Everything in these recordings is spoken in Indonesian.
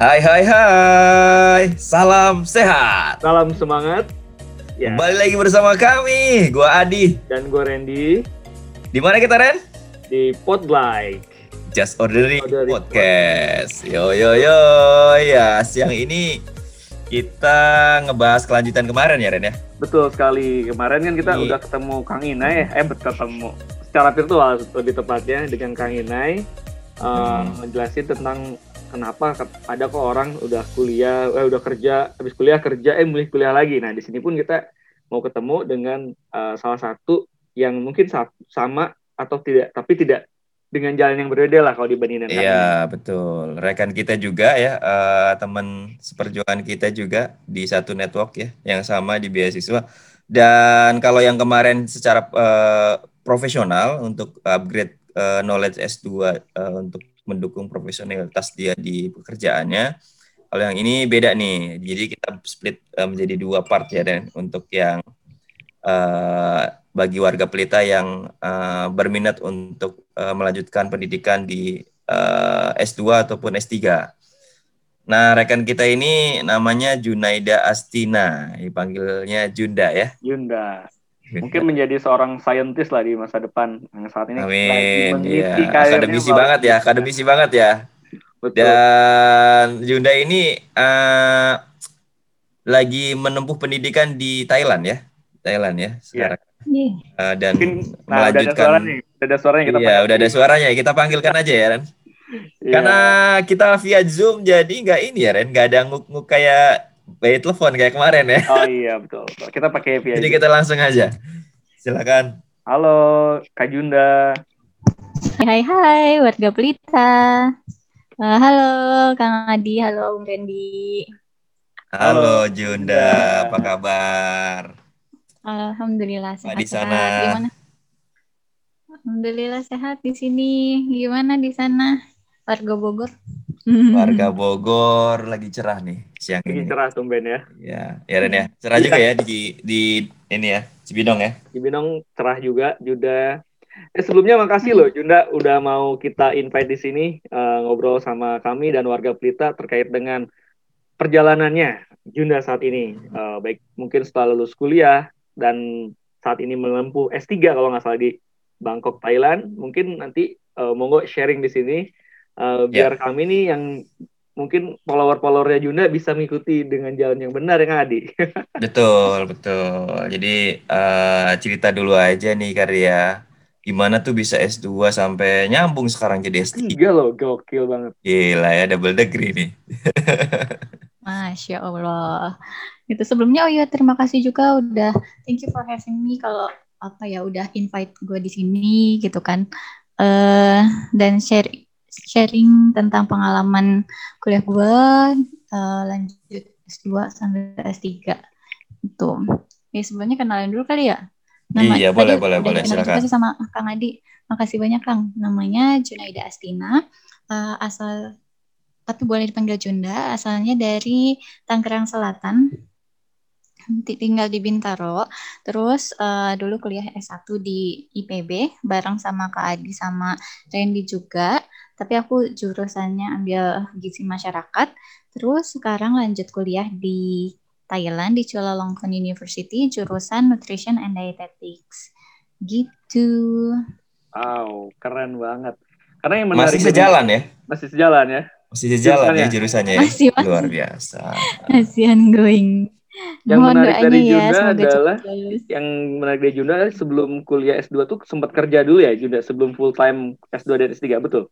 Hai hai hai, salam sehat. Salam semangat. Ya. Kembali lagi bersama kami, gua Adi dan gua Randy. Di mana kita Ren? Di Podlike. Just Ordinary, Ordinary Podcast. Yo yo yo, ya siang ini kita ngebahas kelanjutan kemarin ya Ren ya. Betul sekali. Kemarin kan kita ini. udah ketemu Kang Inai, eh ketemu secara virtual lebih tepatnya dengan Kang Inai uh, hmm. tentang kenapa ada kok orang udah kuliah, eh, udah kerja, habis kuliah kerja, eh mulai kuliah lagi. Nah di sini pun kita mau ketemu dengan uh, salah satu yang mungkin sama atau tidak, tapi tidak dengan jalan yang berbeda lah kalau dibandingkan. Iya betul. Rekan kita juga ya, uh, teman seperjuangan kita juga di satu network ya, yang sama di beasiswa. Dan kalau yang kemarin secara uh, profesional untuk upgrade uh, knowledge S2 uh, untuk mendukung profesionalitas dia di pekerjaannya. Kalau yang ini beda nih, jadi kita split uh, menjadi dua part ya dan untuk yang uh, bagi warga pelita yang uh, berminat untuk uh, melanjutkan pendidikan di uh, S2 ataupun S3. Nah, rekan kita ini namanya Junaida Astina, dipanggilnya Junda ya. Junda mungkin menjadi seorang saintis lah di masa depan yang saat ini Amin. Iya. Akademisi banget ya, akademisi banget ya. Betul. Dan Yunda ini uh, lagi menempuh pendidikan di Thailand ya, Thailand ya sekarang. Yeah. Uh, dan Mungkin, nah, melanjutkan. Udah ada suaranya, udah ada suaranya kita. Iya, udah ada suaranya. Kita panggilkan aja ya, Ren. Yeah. Karena kita via Zoom jadi nggak ini ya, Ren, nggak ada nguk-nguk kayak by telepon kayak kemarin ya. Oh iya betul. Kita pakai via. Jadi kita langsung aja. Silakan. Halo Kak Junda. Hai hai warga Pelita. Uh, halo Kang Adi, halo Om Randy. Halo, halo Junda, apa kabar? Alhamdulillah sehat. Di sana. Gimana? Alhamdulillah sehat di sini. Gimana di sana? Warga Bogor? Warga Bogor lagi cerah nih siang lagi ini. cerah tumben ya. Ya, ya Ren ya. Cerah juga ya di di ini ya, Cibinong ya. Cibinong cerah juga, Junda. Eh sebelumnya makasih loh Junda udah mau kita invite di sini uh, ngobrol sama kami dan warga Pelita terkait dengan perjalanannya Junda saat ini. Uh, baik mungkin setelah lulus kuliah dan saat ini menempuh S3 kalau nggak salah di Bangkok, Thailand. Mungkin nanti uh, monggo sharing di sini uh, biar yeah. kami nih yang mungkin follower-followernya Junda bisa mengikuti dengan jalan yang benar ya Adi. betul, betul. Jadi uh, cerita dulu aja nih karya gimana tuh bisa S2 sampai nyambung sekarang jadi S3. Tiga loh, gokil banget. Gila ya, double degree nih. Masya Allah. Itu sebelumnya, oh iya terima kasih juga udah, thank you for having me kalau apa ya udah invite gue di sini gitu kan. Uh, dan share sharing tentang pengalaman kuliah gue uh, lanjut S2 sampai S3 itu. Ya sebelumnya kenalin dulu kali ya. Nama, iya boleh boleh boleh silakan. Terima sama Kang Adi. Makasih banyak Kang. Namanya Junaida Astina. Uh, asal tapi boleh dipanggil Junda. Asalnya dari Tangerang Selatan tinggal di Bintaro. Terus uh, dulu kuliah S1 di IPB bareng sama Kak Adi sama Randy juga. Tapi aku jurusannya ambil gizi masyarakat. Terus sekarang lanjut kuliah di Thailand di Chulalongkorn University jurusan Nutrition and Dietetics. Gitu. Wow, keren banget. Karena yang menarik masih sejalan ya? Masih sejalan ya? Masih sejalan ya jurusannya ya? Masih, masih. Luar biasa. Masih ongoing. Yang Mohon menarik dari ya, Junda adalah yang menarik dari Junda sebelum kuliah S2 tuh sempat kerja dulu ya Junda sebelum full time S2 dan S3 betul?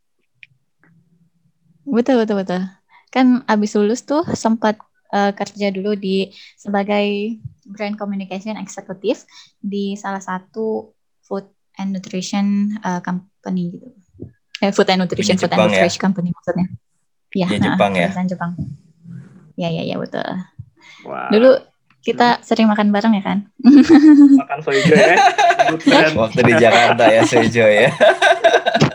Betul betul betul. Kan abis lulus tuh sempat uh, kerja dulu di sebagai brand communication executive di salah satu food and nutrition uh, company gitu. Eh, food and nutrition, food and ya? nutrition ya? company maksudnya. Iya, ya, Jepang ya. Jepang. Ya, ya, ya betul. Wow. Dulu kita sering makan bareng ya kan? Makan sojo ya. Waktu di Jakarta ya sojo ya.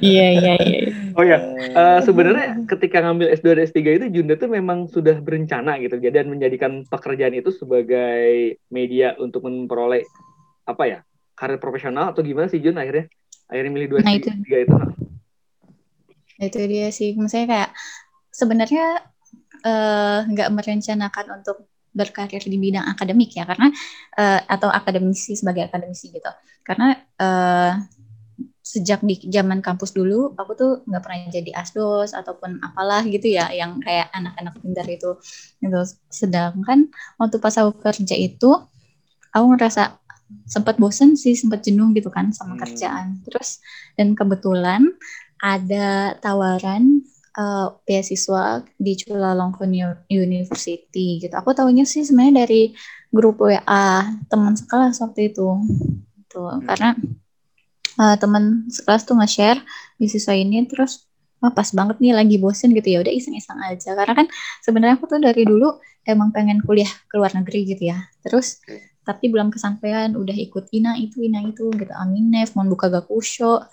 Iya iya iya. Oh ya, uh, sebenarnya ketika ngambil S2 dan S3 itu Junda tuh memang sudah berencana gitu, jadi dan menjadikan pekerjaan itu sebagai media untuk memperoleh apa ya karir profesional atau gimana sih Jun akhirnya akhirnya milih dua nah, itu. tiga itu? Nah. Itu dia sih, misalnya kayak sebenarnya eh, nggak uh, merencanakan untuk berkarir di bidang akademik ya karena uh, atau akademisi sebagai akademisi gitu karena uh, sejak di zaman kampus dulu aku tuh nggak pernah jadi asdos ataupun apalah gitu ya yang kayak anak-anak pintar itu. Gitu. Sedangkan waktu pas aku kerja itu aku ngerasa sempat bosen sih sempat jenuh gitu kan sama hmm. kerjaan. Terus dan kebetulan ada tawaran uh, beasiswa di Chulalongkorn University gitu. Aku tahunya sih sebenarnya dari grup WA teman sekelas waktu itu. Tuh hmm. karena uh, teman sekelas tuh nge-share beasiswa ini terus wah pas banget nih lagi bosen gitu. Ya udah iseng-iseng aja. Karena kan sebenarnya aku tuh dari dulu emang pengen kuliah ke luar negeri gitu ya. Terus tapi belum kesampaian udah ikut ina itu ina itu gitu. Aminef mau buka gakusho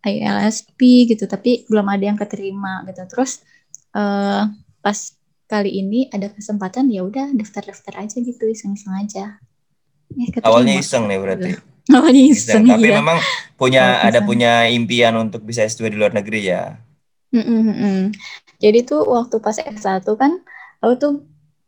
ILSP gitu. Tapi belum ada yang keterima gitu. Terus uh, pas kali ini ada kesempatan ya udah daftar-daftar aja gitu iseng-iseng aja. Ya, awalnya iseng nih berarti awalnya iseng, iseng. tapi ya. memang punya oh, ada punya impian untuk bisa S2 di luar negeri ya mm -mm. jadi tuh waktu pas S1 kan aku tuh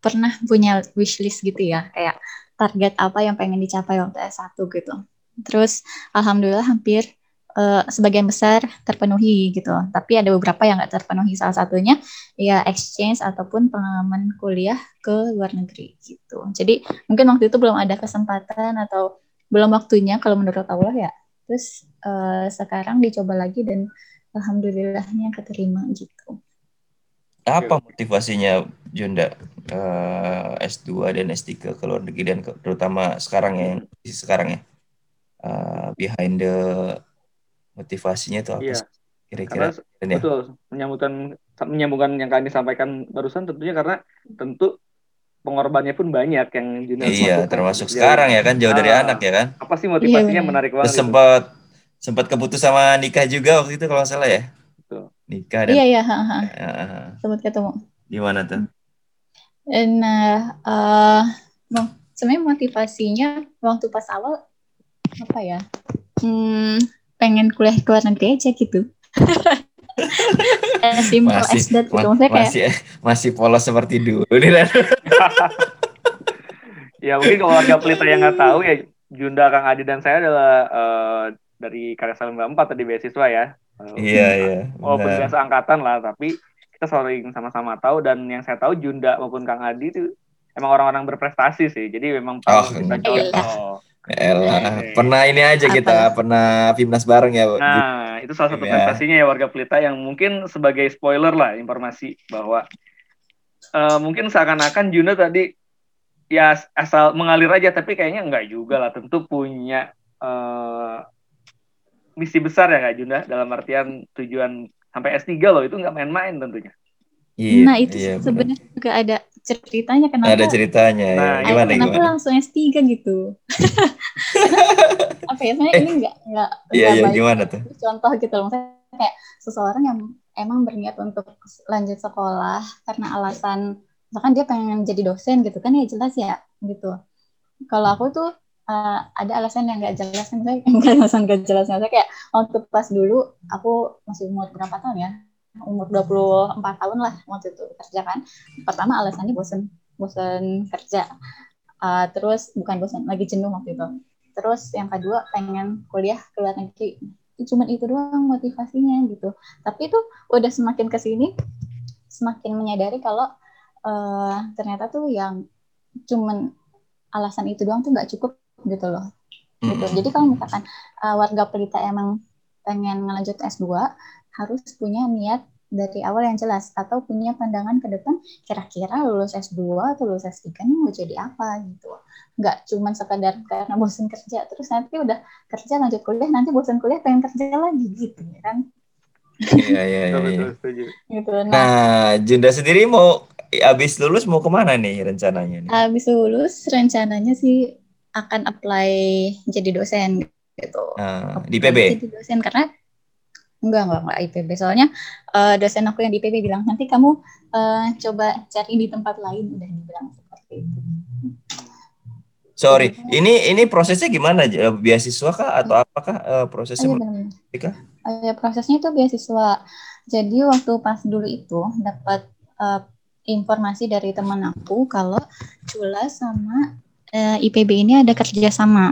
pernah punya wishlist gitu ya kayak target apa yang pengen dicapai waktu S1 gitu. Terus alhamdulillah hampir uh, sebagian besar terpenuhi gitu. Tapi ada beberapa yang nggak terpenuhi. Salah satunya ya exchange ataupun pengalaman kuliah ke luar negeri gitu. Jadi mungkin waktu itu belum ada kesempatan atau belum waktunya kalau menurut Allah ya. Terus uh, sekarang dicoba lagi dan alhamdulillahnya keterima gitu. Apa motivasinya Junda uh, eh, S2 dan S3 ke luar negeri dan ke, terutama sekarang ya sekarang ya uh, behind the motivasinya itu apa iya. kira-kira ya? betul menyambutkan menyambungkan yang kami sampaikan barusan tentunya karena tentu pengorbannya pun banyak yang Junda iya termasuk sekarang ya kan jauh nah, dari anak ya kan? apa sih motivasinya? Iya, menarik banget sempat sempat keputus sama nikah juga waktu itu kalau salah ya? Nikah dan iya iya ha, ha. Ya. sempat ketemu. Di mana tuh? Nah uh, sebenarnya motivasinya waktu pas awal apa ya? Hmm, pengen kuliah ke luar negeri aja gitu Masih, as that gitu. Maksudnya kayak, masih, masih polos seperti dulu nih ya mungkin kalau warga pelita yang nggak tahu ya Junda Kang Adi dan saya adalah uh, dari karya Salim empat tadi beasiswa ya Iya iya. Walaupun biasa angkatan lah, tapi kita sering sama-sama tahu dan yang saya tahu Junda maupun Kang Adi itu emang orang-orang berprestasi sih. Jadi memang oh, kita contoh. Elah, pernah ini aja kita, Apa? pernah Fimnas bareng ya. Nah, itu salah satu ya. prestasinya ya warga Pelita yang mungkin sebagai spoiler lah informasi bahwa uh, mungkin seakan-akan Junda tadi ya asal mengalir aja tapi kayaknya enggak juga lah tentu punya uh, misi besar ya Kak Junda dalam artian tujuan sampai S3 loh itu nggak main-main tentunya. Iya, nah itu iya, sebenarnya juga ada ceritanya kenapa? Ada ceritanya ya. nah, gimana kenapa gimana? langsung S3 gitu? Apa ya sebenarnya eh, ini nggak nggak iya, iya, gimana tuh? contoh gitu loh. Misalnya kayak seseorang yang emang berniat untuk lanjut sekolah karena alasan misalkan dia pengen jadi dosen gitu kan ya jelas ya gitu. Kalau aku tuh uh, ada alasan yang gak jelas kan saya nggak alasan gak jelas saya kayak waktu pas dulu aku masih umur berapa tahun ya umur 24 tahun lah waktu itu kerja kan. Pertama alasannya bosen bosen kerja. Uh, terus bukan bosen lagi jenuh waktu itu. Terus yang kedua pengen kuliah ke luar negeri. Cuman itu doang motivasinya gitu. Tapi itu udah semakin ke sini semakin menyadari kalau uh, ternyata tuh yang cuman alasan itu doang tuh nggak cukup gitu loh. Gitu. Jadi kalau misalkan uh, warga pelita emang pengen ngelanjut S2 harus punya niat dari awal yang jelas atau punya pandangan ke depan kira-kira lulus S2 atau lulus S3 ini mau jadi apa gitu. Nggak cuma sekadar karena bosan kerja terus nanti udah kerja lanjut kuliah nanti bosan kuliah pengen kerja lagi gitu ya kan? Iya iya iya, iya. gitu, nah, nah Junda sendiri mau abis lulus mau ke mana nih rencananya nih? abis lulus rencananya sih akan apply jadi dosen gitu. Uh, di PB? Jadi dosen karena enggak enggak enggak IPB soalnya uh, dosen aku yang di IPB bilang nanti kamu uh, coba cari di tempat lain udah dibilang seperti itu. Sorry, ini ini prosesnya gimana? Beasiswa kah atau apakah uh, prosesnya? Oh, iya, Uh, ya, prosesnya itu beasiswa. Jadi waktu pas dulu itu dapat uh, informasi dari teman aku kalau Cula sama uh, IPB ini ada kerjasama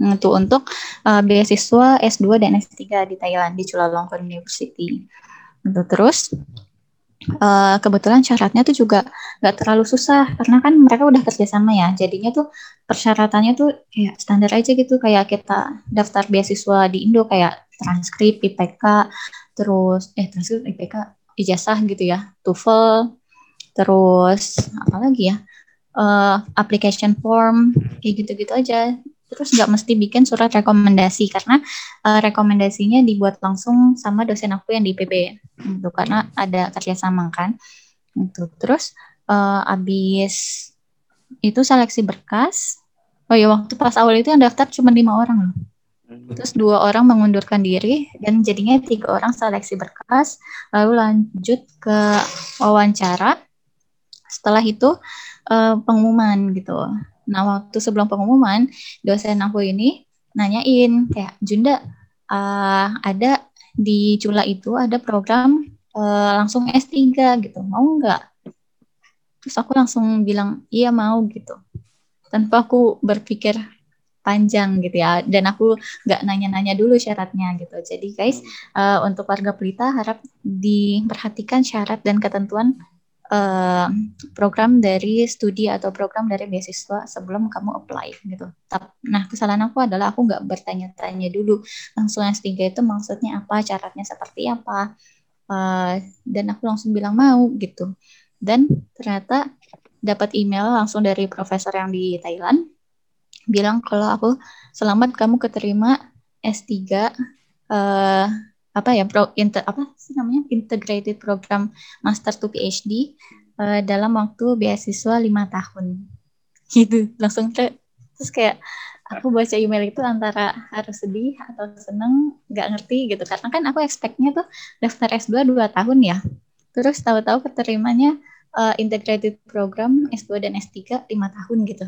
itu untuk uh, beasiswa S2 dan S3 di Thailand di Chulalongkorn University. Gitu. Terus uh, kebetulan syaratnya tuh juga nggak terlalu susah karena kan mereka udah kerjasama ya. Jadinya tuh persyaratannya tuh kayak standar aja gitu kayak kita daftar beasiswa di Indo kayak transkrip IPK terus eh transkrip IPK ijazah gitu ya TOEFL terus apa lagi ya uh, application form kayak gitu-gitu aja terus nggak mesti bikin surat rekomendasi karena uh, rekomendasinya dibuat langsung sama dosen aku yang di IPB itu karena ada kerjasama kan itu terus uh, abis itu seleksi berkas oh ya waktu pas awal itu yang daftar cuma lima orang loh Terus dua orang mengundurkan diri dan jadinya tiga orang seleksi berkas, lalu lanjut ke wawancara. Setelah itu uh, pengumuman gitu. Nah waktu sebelum pengumuman dosen aku ini nanyain kayak Junda uh, ada di Cula itu ada program uh, langsung S3 gitu mau nggak? Terus aku langsung bilang iya mau gitu tanpa aku berpikir panjang gitu ya dan aku nggak nanya-nanya dulu syaratnya gitu jadi guys uh, untuk warga Pelita harap diperhatikan syarat dan ketentuan uh, program dari studi atau program dari beasiswa sebelum kamu apply gitu. Nah kesalahan aku adalah aku nggak bertanya-tanya dulu langsung S3 itu maksudnya apa, syaratnya seperti apa, uh, dan aku langsung bilang mau gitu. Dan ternyata dapat email langsung dari profesor yang di Thailand bilang kalau aku selamat kamu keterima S3 uh, eh, apa ya pro inter, apa sih namanya integrated program master to PhD uh, eh, dalam waktu beasiswa lima tahun. Gitu langsung ter terus kayak aku baca email itu antara harus sedih atau seneng nggak ngerti gitu. Karena kan aku expectnya tuh daftar S2 dua tahun ya. Terus tahu-tahu keterimanya uh, integrated program S2 dan S3 lima tahun gitu.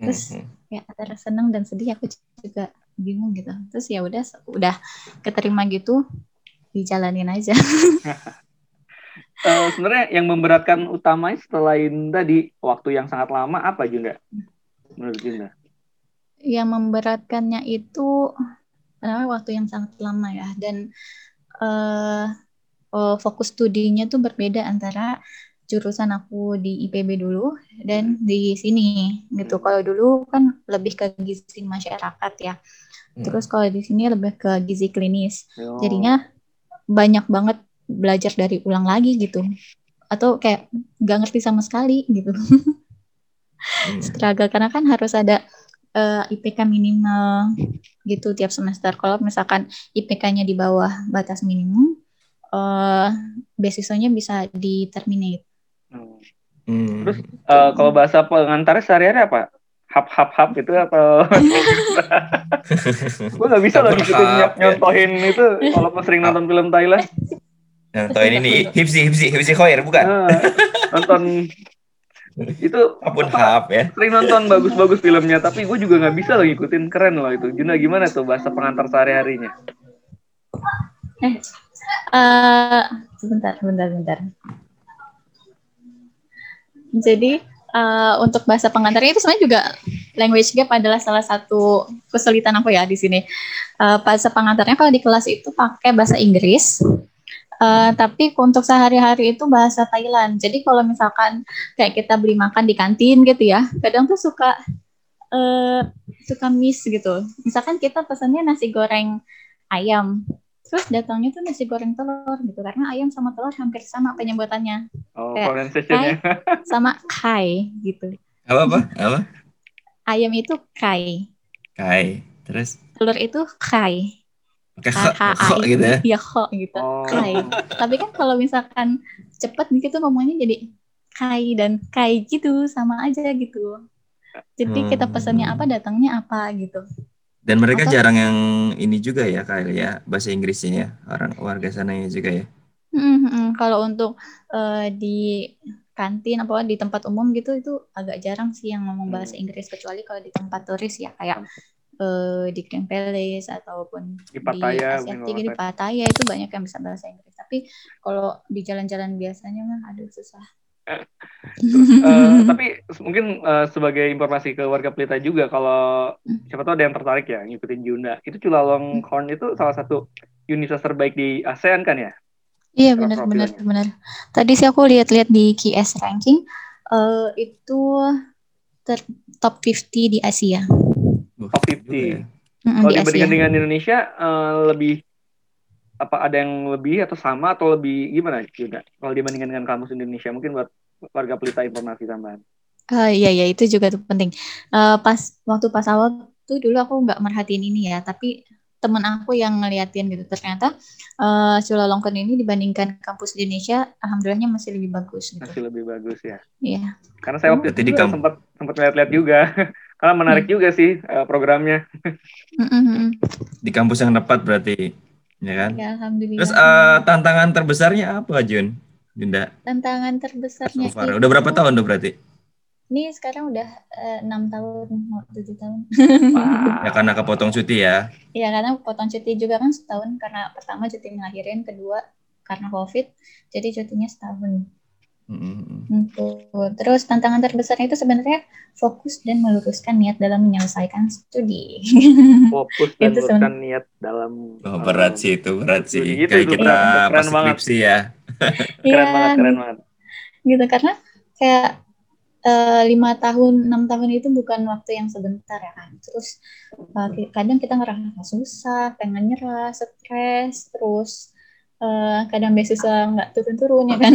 Terus mm -hmm ya antara seneng dan sedih aku juga bingung gitu. Terus ya udah udah keterima gitu dijalanin aja. Uh, sebenarnya yang memberatkan utamanya selain tadi waktu yang sangat lama apa Junda menurut Junda yang memberatkannya itu adalah waktu yang sangat lama ya. Dan uh, fokus studinya tuh berbeda antara jurusan aku di IPB dulu dan di sini gitu. Hmm. Kalau dulu kan lebih ke gizi masyarakat ya. Hmm. Terus kalau di sini lebih ke gizi klinis. Oh. Jadinya banyak banget belajar dari ulang lagi gitu. Atau kayak nggak ngerti sama sekali gitu. Hmm. Struggle karena kan harus ada uh, eh, IPK minimal gitu tiap semester. Kalau misalkan IPK-nya di bawah batas minimum, uh, beasiswanya bisa di terminate. Hmm. Terus uh, kalau bahasa pengantarnya sehari-hari apa? Hap hap hap itu atau gue nggak bisa loh ngikutin ya. nyontohin itu kalau pas sering nonton film Thailand. Nyontohin ini hipsi hipsi hipsi khoir bukan? Nah, nonton itu apun hap ya. Sering nonton bagus-bagus filmnya tapi gue juga nggak bisa loh ngikutin keren loh itu. Juna gimana tuh bahasa pengantar sehari-harinya? Eh, uh, sebentar, sebentar, sebentar. Jadi uh, untuk bahasa pengantarnya itu sebenarnya juga language gap adalah salah satu kesulitan aku ya di sini. Uh, bahasa pengantarnya kalau di kelas itu pakai bahasa Inggris, uh, tapi untuk sehari-hari itu bahasa Thailand. Jadi kalau misalkan kayak kita beli makan di kantin gitu ya, kadang tuh suka uh, suka miss gitu. Misalkan kita pesannya nasi goreng ayam, terus datangnya tuh nasi goreng telur gitu karena ayam sama telur hampir sama penyebutannya oh kayak kai sama kai gitu apa apa apa ayam itu kai kai terus telur itu kai kho gitu ya? Iya kho gitu, oh. kai. Tapi kan kalau misalkan cepet gitu ngomongnya jadi kai dan kai gitu sama aja gitu. Jadi hmm. kita pesannya apa datangnya apa gitu. Dan mereka Atau, jarang yang ini juga ya kayak ya bahasa Inggrisnya ya orang warga sananya juga ya. Hmm, hmm, kalau untuk uh, di kantin apa di tempat umum gitu itu agak jarang sih yang ngomong bahasa hmm. Inggris kecuali kalau di tempat turis ya kayak uh, di Grand Palace ataupun di Pattaya, di Asiatik di Pattaya itu banyak yang bisa bahasa Inggris. Tapi kalau di jalan-jalan biasanya mah aduh susah. Uh, tapi mungkin uh, sebagai informasi ke warga Pelita juga kalau hmm. siapa tahu ada yang tertarik ya ngikutin Junda itu Chulalongkorn itu salah satu universitas terbaik di ASEAN kan ya Iya benar benar benar. Tadi sih aku lihat-lihat di QS ranking uh, itu ter top 50 di Asia. Top 50. Mm, Kalau dibandingkan Asia. dengan Indonesia uh, lebih apa ada yang lebih atau sama atau lebih gimana juga kalau dibandingkan dengan kampus Indonesia mungkin buat warga pelita informasi tambahan. Uh, iya iya itu juga tuh penting. Uh, pas waktu pas awal tuh dulu aku nggak merhatiin ini ya, tapi teman aku yang ngeliatin gitu ternyata uh, Chulalongkorn ini dibandingkan kampus di Indonesia alhamdulillahnya masih lebih bagus gitu. masih lebih bagus ya iya karena saya waktu itu juga sempat sempat lihat-lihat juga karena menarik hmm. juga sih uh, programnya di kampus yang tepat berarti ya kan? Ya, alhamdulillah. Terus uh, tantangan terbesarnya apa Jun? Dinda? Tantangan terbesarnya so itu... udah berapa tahun tuh berarti? Ini sekarang udah eh, enam tahun mau tujuh tahun. Ya karena kepotong cuti ya? Iya karena potong cuti juga kan setahun. Karena pertama cuti ngelahirin kedua karena covid jadi cutinya setahun Mm-hmm. Terus tantangan terbesarnya itu sebenarnya fokus dan meluruskan niat dalam menyelesaikan studi. Fokus dan meluruskan niat dalam. Oh, berat sih itu berat sih. Gitu, kayak kita pas skripsi ya. keren ya, banget, keren banget. Gitu karena kayak uh, lima tahun enam tahun itu bukan waktu yang sebentar ya kan terus uh, kadang kita ngerasa susah pengen nyerah stres terus uh, kadang beasiswa nggak turun-turun ya kan?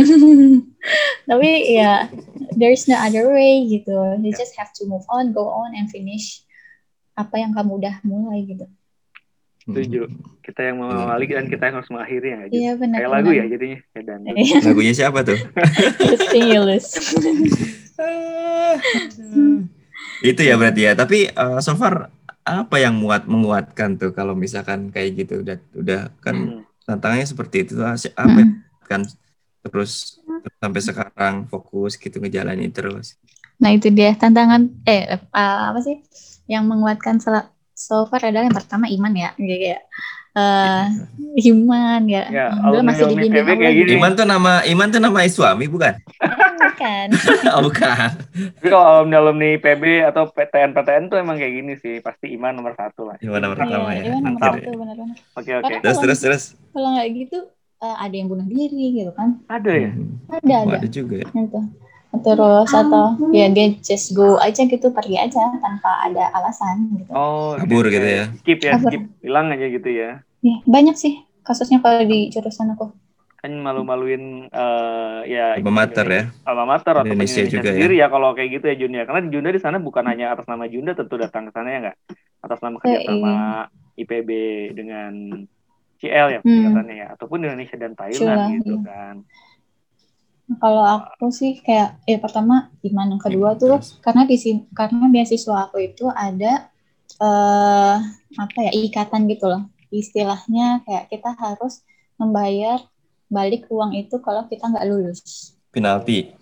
Tapi ya there's no other way gitu. You just have to move on go on and finish apa yang kamu udah mulai gitu. Setuju. Kita yang mau mengawali dan kita yang harus mengakhiri ya. Iya benar kayak lagu ya jadinya dan lagunya siapa tuh? Stimulus itu ya berarti ya. Tapi uh, so far apa yang muat menguatkan tuh kalau misalkan kayak gitu? Udah udah kan hmm. Tantangannya seperti itu apa hmm. kan terus, terus sampai sekarang fokus gitu ngejalanin terus. Nah itu dia tantangan eh uh, apa sih yang menguatkan so far adalah yang pertama iman ya kayak uh, Iman ya. ya masih di Iman tuh nama Iman tuh nama suami bukan? bukan. oh, bukan. Tapi kalau alumni alumni PB atau PTN PTN tuh emang kayak gini sih, pasti Iman nomor satu lah. Iman nomor pertama ya. Iman nomor satu benar-benar. Oke oke. Terus terus terus. Kalau nggak gitu uh, ada yang bunuh diri gitu kan? Ada ya? Ada ada. ada juga. Ya? Itu terus atau ya dia just go aja gitu pergi aja tanpa ada alasan gitu. Oh, kabur gitu ya. Skip ya, skip hilang aja gitu ya. Ya, banyak sih kasusnya kalau di jurusan aku. Kan malu-maluin uh, ya alma mater ya. Alma mater atau Indonesia, Indonesia juga ya. sendiri ya. ya kalau kayak gitu ya Junda. Karena di Junda di sana bukan hanya atas nama Junda tentu datang ke sana ya enggak. Atas nama kerja sama iya. IPB dengan CL ya hmm. ya. Ataupun Indonesia dan Thailand Cula, gitu iya. kan. Kalau aku sih kayak ya pertama gimana yang kedua tuh karena di sini karena beasiswa aku itu ada uh, apa ya ikatan gitu loh. Istilahnya kayak kita harus membayar balik uang itu kalau kita nggak lulus. Penalti.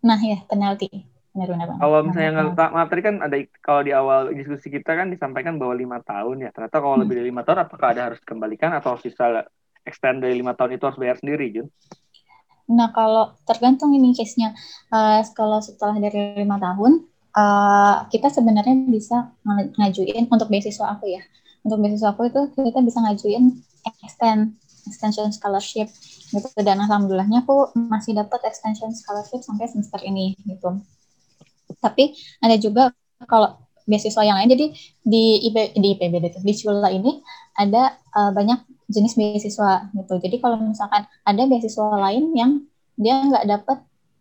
Nah ya penalti benar-benar kalau misalnya nggak materi kan ada kalau di awal diskusi kita kan disampaikan bahwa lima tahun ya ternyata kalau hmm. lebih dari lima tahun apakah ada harus kembalikan atau sisa extend dari lima tahun itu harus bayar sendiri Jun Nah, kalau tergantung ini case-nya. Uh, kalau setelah dari lima tahun, uh, kita sebenarnya bisa ngajuin untuk beasiswa aku ya. Untuk beasiswa aku itu kita bisa ngajuin extend extension scholarship gitu. Dan alhamdulillahnya aku masih dapat extension scholarship sampai semester ini gitu. Tapi ada juga kalau beasiswa yang lain. Jadi di IP, di IPB di Cula ini ada uh, banyak jenis beasiswa gitu. Jadi kalau misalkan ada beasiswa lain yang dia nggak dapat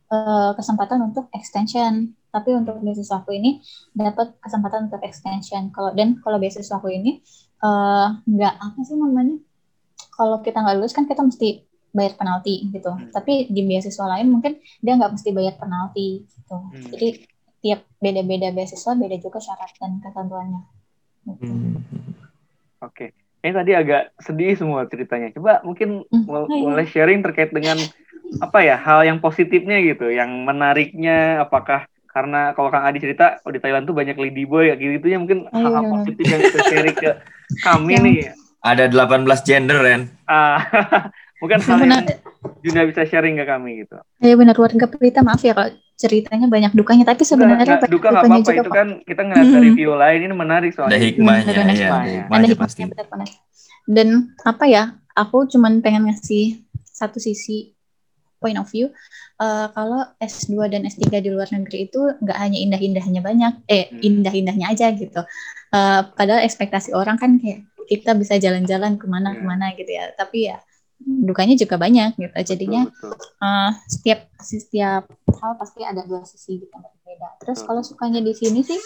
uh, kesempatan untuk extension, tapi untuk beasiswa aku ini dapat kesempatan untuk extension. Kalau dan kalau beasiswa aku ini uh, nggak apa sih namanya? Kalau kita nggak lulus kan kita mesti bayar penalti gitu. Hmm. Tapi di beasiswa lain mungkin dia nggak mesti bayar penalti gitu. Hmm. Jadi tiap beda-beda beasiswa beda juga syarat dan ketentuannya. Gitu. Hmm. Oke. Okay ini tadi agak sedih semua ceritanya. Coba mungkin mm, boleh sharing terkait dengan apa ya hal yang positifnya gitu, yang menariknya. Apakah karena kalau Kang Adi cerita oh di Thailand tuh banyak lady boy kayak gitu ya mungkin Oh, iya, hal-hal benar. positif yang bisa sharing ke kami Yang- nih Ada 18 gender, Ren. Ah, mungkin hal yang Junda bisa sharing ke kami gitu Ya benar warga Pelita maaf ya kalau ceritanya banyak dukanya tapi sebenarnya banyak duka nggak dukanya apa-apa juga itu kan kita ngeliat dari Hmm. view lain ini menarik Ada soalnya hikmahnya, Benar, ya. benar. Ada Ada ada hikmahnya pasti. hikmahnya benar-benar dan apa ya aku cuman pengen ngasih satu sisi point of view eh, kalau S2 dan S3 di luar negeri itu nggak hanya indah-indahnya banyak eh Hmm. indah-indahnya aja gitu Eh, padahal ekspektasi orang kan kayak kita bisa jalan-jalan Iya. ke mana-kemana gitu ya tapi ya dukanya juga banyak gitu jadinya Betul, betul. eh, setiap setiap hal pasti ada dua sisi gitu yang berbeda. Terus kalau sukanya di sini sih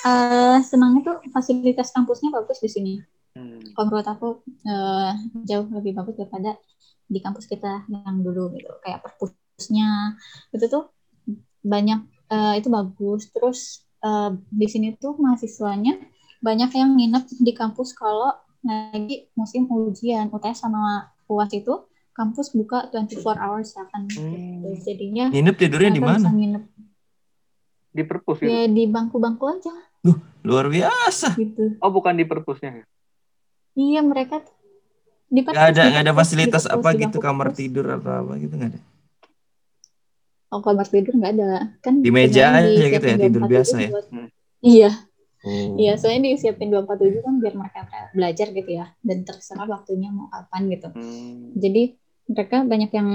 eh senangnya tuh fasilitas kampusnya bagus di sini. Hmm. Kalau menurut aku eh, jauh lebih bagus daripada di kampus kita yang dulu gitu. Kayak perpusnya itu tuh banyak eh, itu bagus. Terus eh, di sini tuh mahasiswanya banyak yang nginep di kampus kalau lagi musim ujian UTS sama UAS itu kampus buka 24 hours ya kan Hmm. gitu. jadinya Nginep tidurnya di mana? nginep di perpus gitu ya di bangku-bangku aja Luar biasa. gitu oh bukan di perpusnya iya mereka tuh di Gak ada, nggak ada perpus, fasilitas perpus, apa gitu kamar perpus. tidur atau apa gitu nggak ada. oh kamar tidur nggak ada kan Di meja aja gitu ya, tidur 247 biasa ya? buat- Hmm. iya Oh. iya soalnya disiapin 247 kan biar mereka belajar gitu ya dan terserah waktunya mau kapan gitu Hmm. jadi mereka banyak yang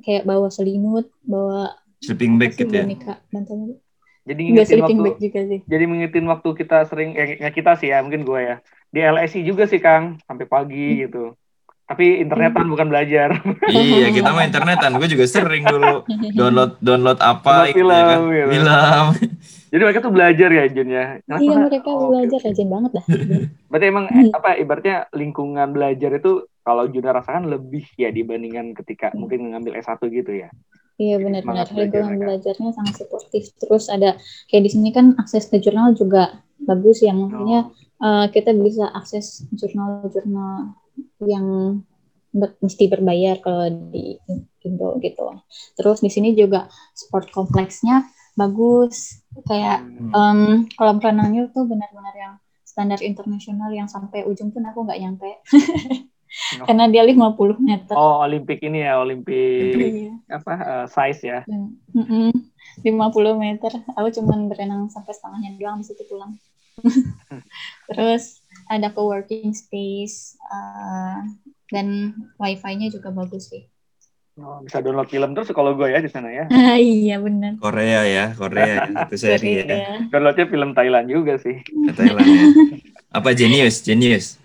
kayak bawa selimut bawa Sleeping bag gitu ya. boneka bantal jadi nggak ngingetin sleeping waktu bag juga sih jadi mengingetin waktu kita sering eh nggak kita sih ya mungkin gue ya di LSI juga sih Kang sampai pagi gitu tapi internetan bukan belajar iya, kita mah internetan. Gue juga sering dulu download download apa Download gitu ya kan. film, gitu. Film. Jadi mereka tuh belajar ya Jun ya Kenapa? iya mereka Oh, belajar oke. rajin banget dah berarti emang Hmm. apa ibaratnya lingkungan belajar itu kalau Juna rasakan lebih ya dibandingkan ketika Hmm. mungkin ngambil S1 gitu ya Iya benar-benar lingkungan belajarnya sangat suportif. Terus ada kayak di sini kan akses ke jurnal juga bagus ya maksudnya Oh, eh, kita bisa akses jurnal-jurnal yang ber- mesti berbayar kalau di Indo gitu. Terus di sini juga sport kompleksnya bagus kayak hmm. em, kolam renangnya tuh benar-benar yang standar internasional yang sampai ujung pun aku nggak nyampe Oh. karena dia 50 meter. oh Olimpik ini ya Olimpik Iya. apa eh, size ya Dan- Mm-mm. 50 meter aku cuman berenang sampai setengahnya doang di situ pulang terus ada co-working space uh, dan wifi-nya juga bagus sih oh, bisa download film terus kalau gue ya di sana ya iya benar Korea ya, Korea ya. Itu seri ya. Downloadnya film Thailand juga sih Ke Thailand ya. Apa Genius? Genius.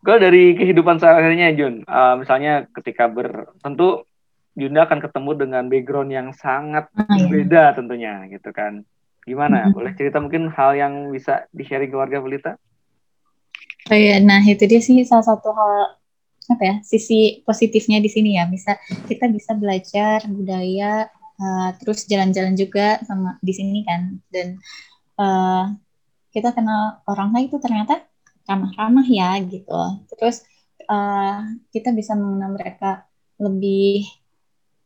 Kalau dari kehidupan sehari-harinya Jun, eh, misalnya ketika ber, tentu Yunda akan ketemu dengan background yang sangat Ah, iya. berbeda tentunya gitu kan. Gimana? Mhm. Boleh cerita mungkin hal yang bisa di-sharing ke warga Pelita? Oh iya, nah itu dia sih salah satu hal apa ya sisi positifnya di sini ya. Bisa kita bisa belajar budaya uh, terus jalan-jalan juga sama di sini kan. Dan uh, kita kenal orang lain itu ternyata ramah-ramah ya gitu. Terus uh, kita bisa mengenal mereka lebih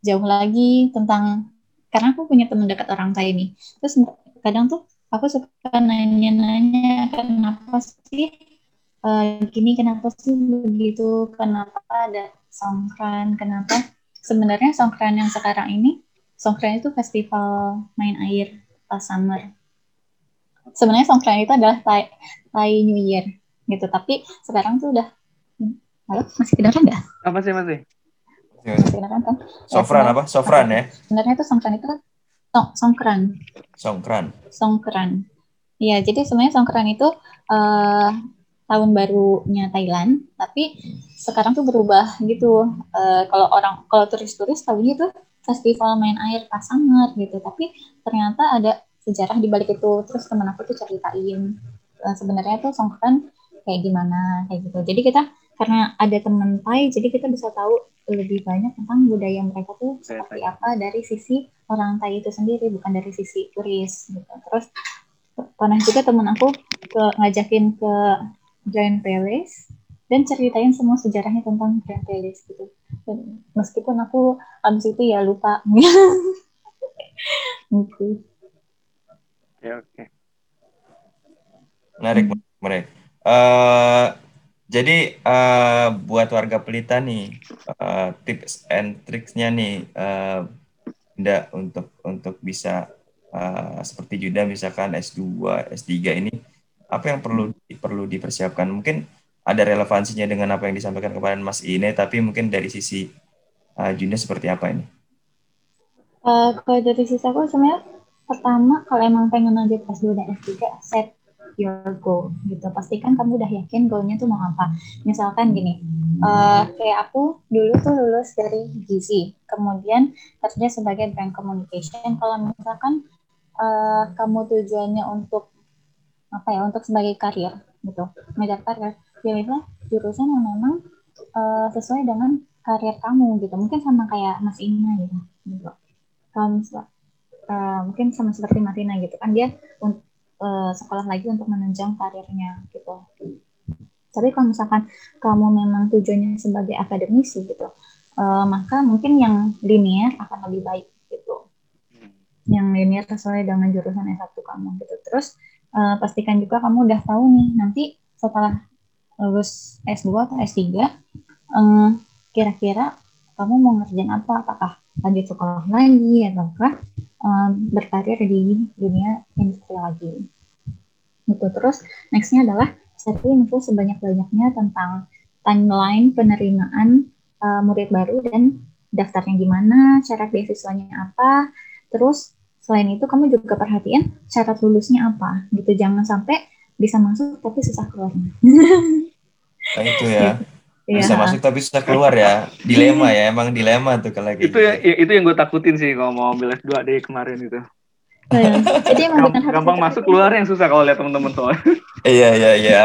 jauh lagi tentang karena aku punya teman dekat orang Thai nih. Terus kadang tuh aku suka nanya-nanya kenapa sih uh, gini kenapa sih begitu? Kenapa ada songkran? Kenapa? Sebenarnya songkran yang sekarang ini songkran itu festival main air pas summer. Sebenarnya songkran itu adalah Thai, Thai New Year gitu. Tapi sekarang tuh udah halo? Masih kedengeran nggak? Apa sih masih? masih kedengeran kan? Sofran apa? Sofran ya? sebenarnya itu songkran itu kan song, songkran. Songkran. songkran. Iya, jadi sebenarnya songkran itu eh, tahun barunya Thailand, tapi sekarang tuh berubah gitu. Eh, kalau orang kalau turis-turis tahunya itu festival main air pas summer gitu, tapi ternyata ada sejarah di balik itu. Terus teman aku tuh ceritain eh, sebenarnya tuh songkran kayak gimana kayak gitu. Jadi kita karena ada teman Thai, jadi kita bisa tahu lebih banyak tentang budaya mereka tuh seperti apa dari sisi orang Thai itu sendiri, bukan dari sisi turis gitu. Terus pernah juga temen aku ke ngajakin ke Giant Palace dan ceritain semua sejarahnya tentang Giant Palace gitu. Dan meskipun aku abis itu ya lupa Gitu. Oke, oke. Menarik, menarik. Eh, jadi eh, buat warga pelita nih eh, tips and tricksnya nih eh, Nda, untuk untuk bisa eh, seperti Juda misalkan S2, S3 ini apa yang perlu perlu dipersiapkan? Mungkin ada relevansinya dengan apa yang disampaikan kemarin Mas Ine, tapi mungkin dari sisi uh, Junda seperti apa ini? Uh, kalau dari sisi aku sebenarnya pertama kalau emang pengen lanjut S2 dan S3 set your goal gitu pastikan kamu udah yakin goalnya tuh mau apa misalkan gini uh, kayak aku dulu tuh lulus dari gizi kemudian kerja sebagai brand communication kalau misalkan uh, kamu tujuannya untuk apa ya untuk sebagai karir gitu. Ngejar karir. Pilihlah jurusan yang memang uh, sesuai dengan karir kamu gitu. Mungkin sama kayak Mas Ina gitu. Gitu. Kalau uh, mungkin sama seperti Marina gitu. Kan dia uh, sekolah lagi untuk menunjang karirnya gitu. Tapi kalau misalkan kamu memang tujuannya sebagai akademisi gitu uh, maka mungkin yang linear akan lebih baik gitu. Yang linear sesuai dengan jurusan S1 kamu gitu. Terus uh, pastikan juga kamu udah tahu nih nanti setelah lulus S2 atau S3 um, kira-kira kamu mau ngerjain apa? Apakah lanjut sekolah lagi ataukah um, berkarir di dunia industri lagi? Itu terus nextnya adalah cari info sebanyak-banyaknya tentang timeline penerimaan uh, murid baru dan daftarnya gimana, syarat beasiswanya apa, terus selain itu kamu juga perhatiin syarat lulusnya apa gitu. Jangan sampai bisa masuk tapi susah keluar. Nah, itu ya. Bisa ya. masuk tapi susah keluar ya. Dilema ya emang dilema tuh kalau gitu itu ya itu yang gue takutin sih kalau mau ambil S2 deh kemarin itu Iya. Jadi emang gampang, gampang masuk keluar yang susah kalau lihat teman-teman soal. iya iya iya.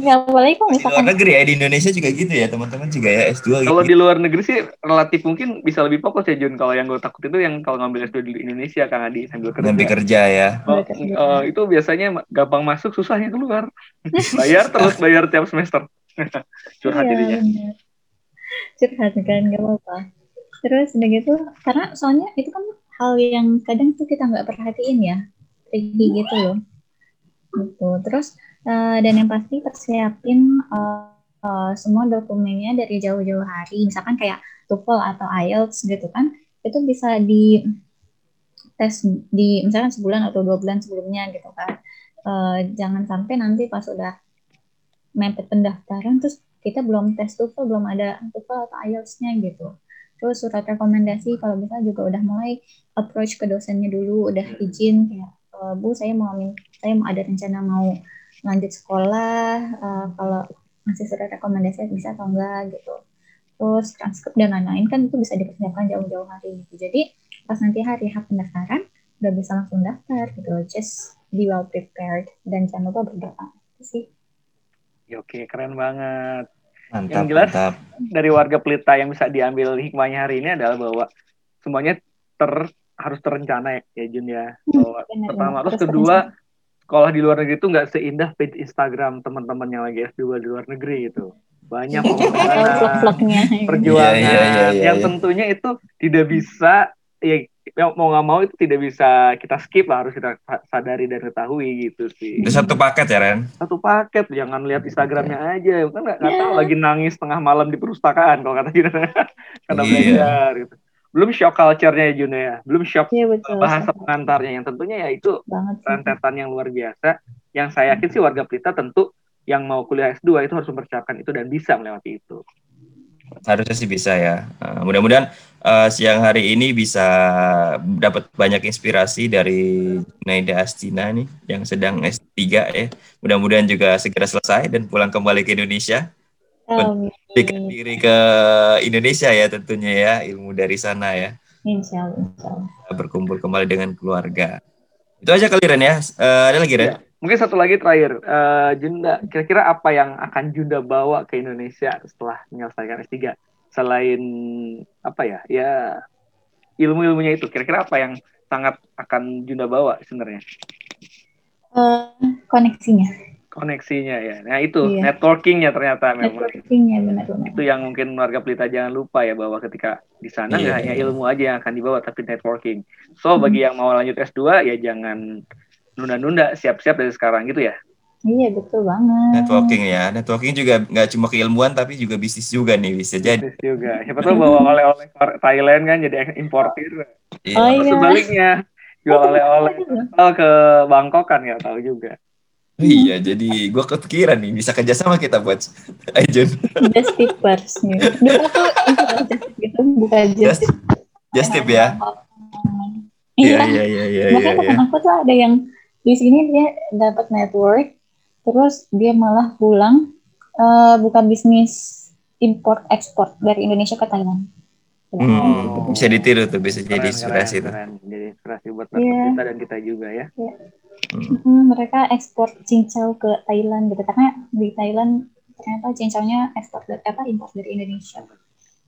Ya apalagi kalau misalkan di luar negeri ya di Indonesia juga gitu ya teman-teman juga ya S2 gitu. Kalau di luar negeri sih relatif mungkin bisa lebih fokus ya Jun. Kalau yang gue takut itu yang kalau ngambil S2 di Indonesia Kang Adi sambil kerja. Ngambil kerja ya. Oh, uh, itu biasanya gampang masuk susahnya keluar. bayar terus bayar tiap semester. Curhat iya, jadinya. Curhat kan gak apa-apa. Terus udah gitu karena soalnya itu kan hal yang kadang tuh kita nggak perhatiin ya tricky gitu loh. Gitu. Terus uh, dan yang pasti persiapin uh, uh, semua dokumennya dari jauh-jauh hari. Misalkan kayak TOEFL atau IELTS gitu kan itu bisa di tes di misalkan sebulan atau dua bulan sebelumnya gitu kan. Uh, jangan sampai nanti pas udah mepet pendaftaran terus kita belum tes TOEFL belum ada TOEFL atau IELTS-nya gitu terus surat rekomendasi kalau bisa juga udah mulai approach ke dosennya dulu udah hmm. izin kayak e, bu saya mau saya mau ada rencana mau lanjut sekolah uh, kalau masih surat rekomendasi bisa atau enggak gitu terus transkrip dan lain-lain kan itu bisa dipersiapkan jauh-jauh hari gitu jadi pas nanti hari hak pendaftaran udah bisa langsung daftar gitu just be well prepared dan jangan lupa berdoa itu sih Oke, keren banget. Mantap, yang jelas mantap. dari warga Pelita yang bisa diambil hikmahnya hari ini adalah bahwa semuanya ter harus terencana ya, ya Jun ya. Hmm, bahwa benar, pertama benar. terus kedua sekolah di luar negeri itu nggak seindah page Instagram teman-teman yang lagi S2 di luar negeri itu. Banyak perjuangan yeah, yeah, yeah, yeah, yang tentunya itu tidak bisa ya mau nggak mau itu tidak bisa kita skip lah harus kita sadari dan ketahui gitu sih. Itu satu paket ya Ren? Satu paket, jangan lihat Instagramnya aja, kan nggak yeah. tahu lagi nangis tengah malam di perpustakaan kalau kata kita karena yeah. belajar gitu. Belum shock culture-nya ya Juna ya, belum shock yeah, betul, bahasa pengantarnya yang tentunya ya itu rentetan yang luar biasa. Yang saya yakin sih warga Pelita tentu yang mau kuliah S2 itu harus mempersiapkan itu dan bisa melewati itu. Harusnya sih bisa ya. Uh, mudah-mudahan uh, siang hari ini bisa dapat banyak inspirasi dari Naida Astina nih yang sedang S3 ya. Mudah-mudahan juga segera selesai dan pulang kembali ke Indonesia. Berikan diri ke Indonesia ya tentunya ya ilmu dari sana ya. Insya Allah. Berkumpul kembali dengan keluarga. Itu aja kali Ren ya. Uh, ada lagi Ren? Ya. Mungkin satu lagi terakhir, uh, Junda, kira-kira apa yang akan Junda bawa ke Indonesia setelah menyelesaikan S3? Selain apa ya, ya ilmu-ilmunya itu, kira-kira apa yang sangat akan Junda bawa sebenarnya? Uh, koneksinya. koneksinya ya. Nah itu iya. networkingnya ternyata memang. Networkingnya benar-benar. Itu yang mungkin warga Pelita jangan lupa ya bahwa ketika di sana nggak yeah. hanya ilmu aja yang akan dibawa tapi networking. So hmm. bagi yang mau lanjut S2 ya jangan nunda-nunda, siap-siap dari sekarang gitu ya. Iya betul banget. Networking ya, networking juga nggak cuma keilmuan tapi juga bisnis juga nih bisa jadi. Bisnis juga. Siapa tahu bawa oleh-oleh Thailand kan jadi importir. Iya. Oh, iya. Sebaliknya jual oleh-oleh ke Bangkok kan nggak tahu juga. Iya, jadi gue kepikiran nih bisa kerjasama kita buat agent. Just tippers nih. Dulu aku gitu, bukan just. Just tip ya. Iya, iya, iya, iya. Bahkan teman aku tuh ada yang di sini dia dapat network, terus dia malah pulang uh, buka bisnis import ekspor dari Indonesia ke Thailand. Hmm, bisa ditiru tuh, bisa keren, jadi inspirasi keren, tuh. Keren. Jadi inspirasi buat yeah. kita dan kita juga ya. Yeah. Hmm. mereka ekspor cincau ke Thailand gitu karena di Thailand ternyata cincaunya ekspor dari apa impor dari Indonesia.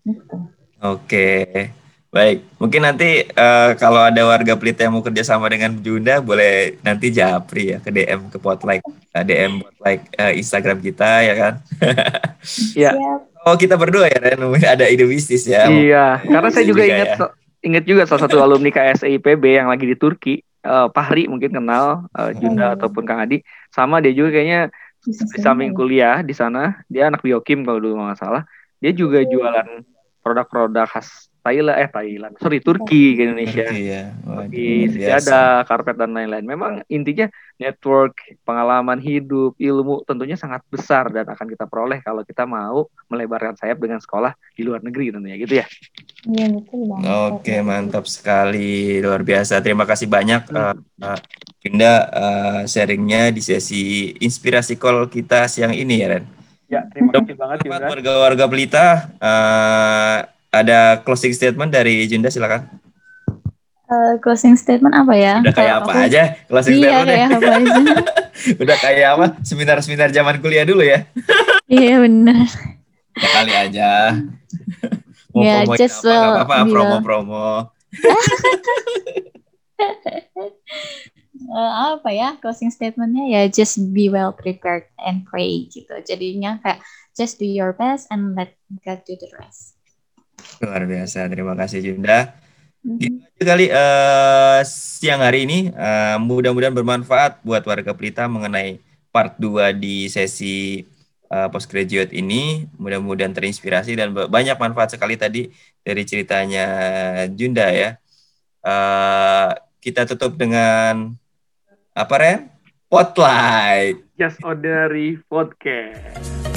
Gitu. Oke. Baik, mungkin nanti uh, kalau ada warga Pelita yang mau kerja sama dengan Junda, boleh nanti japri ya ke DM ke Potlight, uh, eh, DM Potlight uh, Instagram kita ya kan. Iya. oh kita berdua ya Ren, ada ide bisnis ya. Iya, karena saya juga, juga ingat ya. ingat juga salah satu alumni KSIPB yang lagi di Turki uh, Pahri mungkin kenal uh, Junda hmm. ataupun Kang Adi sama dia juga kayaknya di samping kuliah di sana dia anak biokim kalau dulu nggak salah dia juga jualan produk-produk khas Thailand eh Thailand sorry Turki ke Indonesia Turki, ya. Waduh, ada karpet dan lain-lain memang intinya network pengalaman hidup ilmu tentunya sangat besar dan akan kita peroleh kalau kita mau melebarkan sayap dengan sekolah di luar negeri tentunya gitu ya Iya betul banget. Oke mantap sekali luar biasa terima kasih banyak hmm. uh, uh, sharingnya di sesi inspirasi call kita siang ini ya Ren. Ya terima kasih banget. Warga-warga Pelita uh, ada closing statement dari Junda silakan. Uh, closing statement apa ya? Udah kayak apa aku... aja closing iya, statement. kayak apa aja. Udah kayak apa? Seminar-seminar zaman kuliah dulu ya. iya benar. Ya kali aja. Mau yeah, promo just apa, well, apa, promo-promo. uh, apa ya closing statementnya ya just be well prepared and pray gitu jadinya kayak just do your best and let God do the rest Luar biasa, terima kasih Junda. Gitu kali uh, siang hari ini uh, mudah-mudahan bermanfaat buat warga Pelita mengenai part 2 di sesi uh, postgraduate ini. Mudah-mudahan terinspirasi dan banyak manfaat sekali tadi dari ceritanya Junda ya. Uh, kita tutup dengan apa Ren? Spotlight. Just Ordinary Podcast.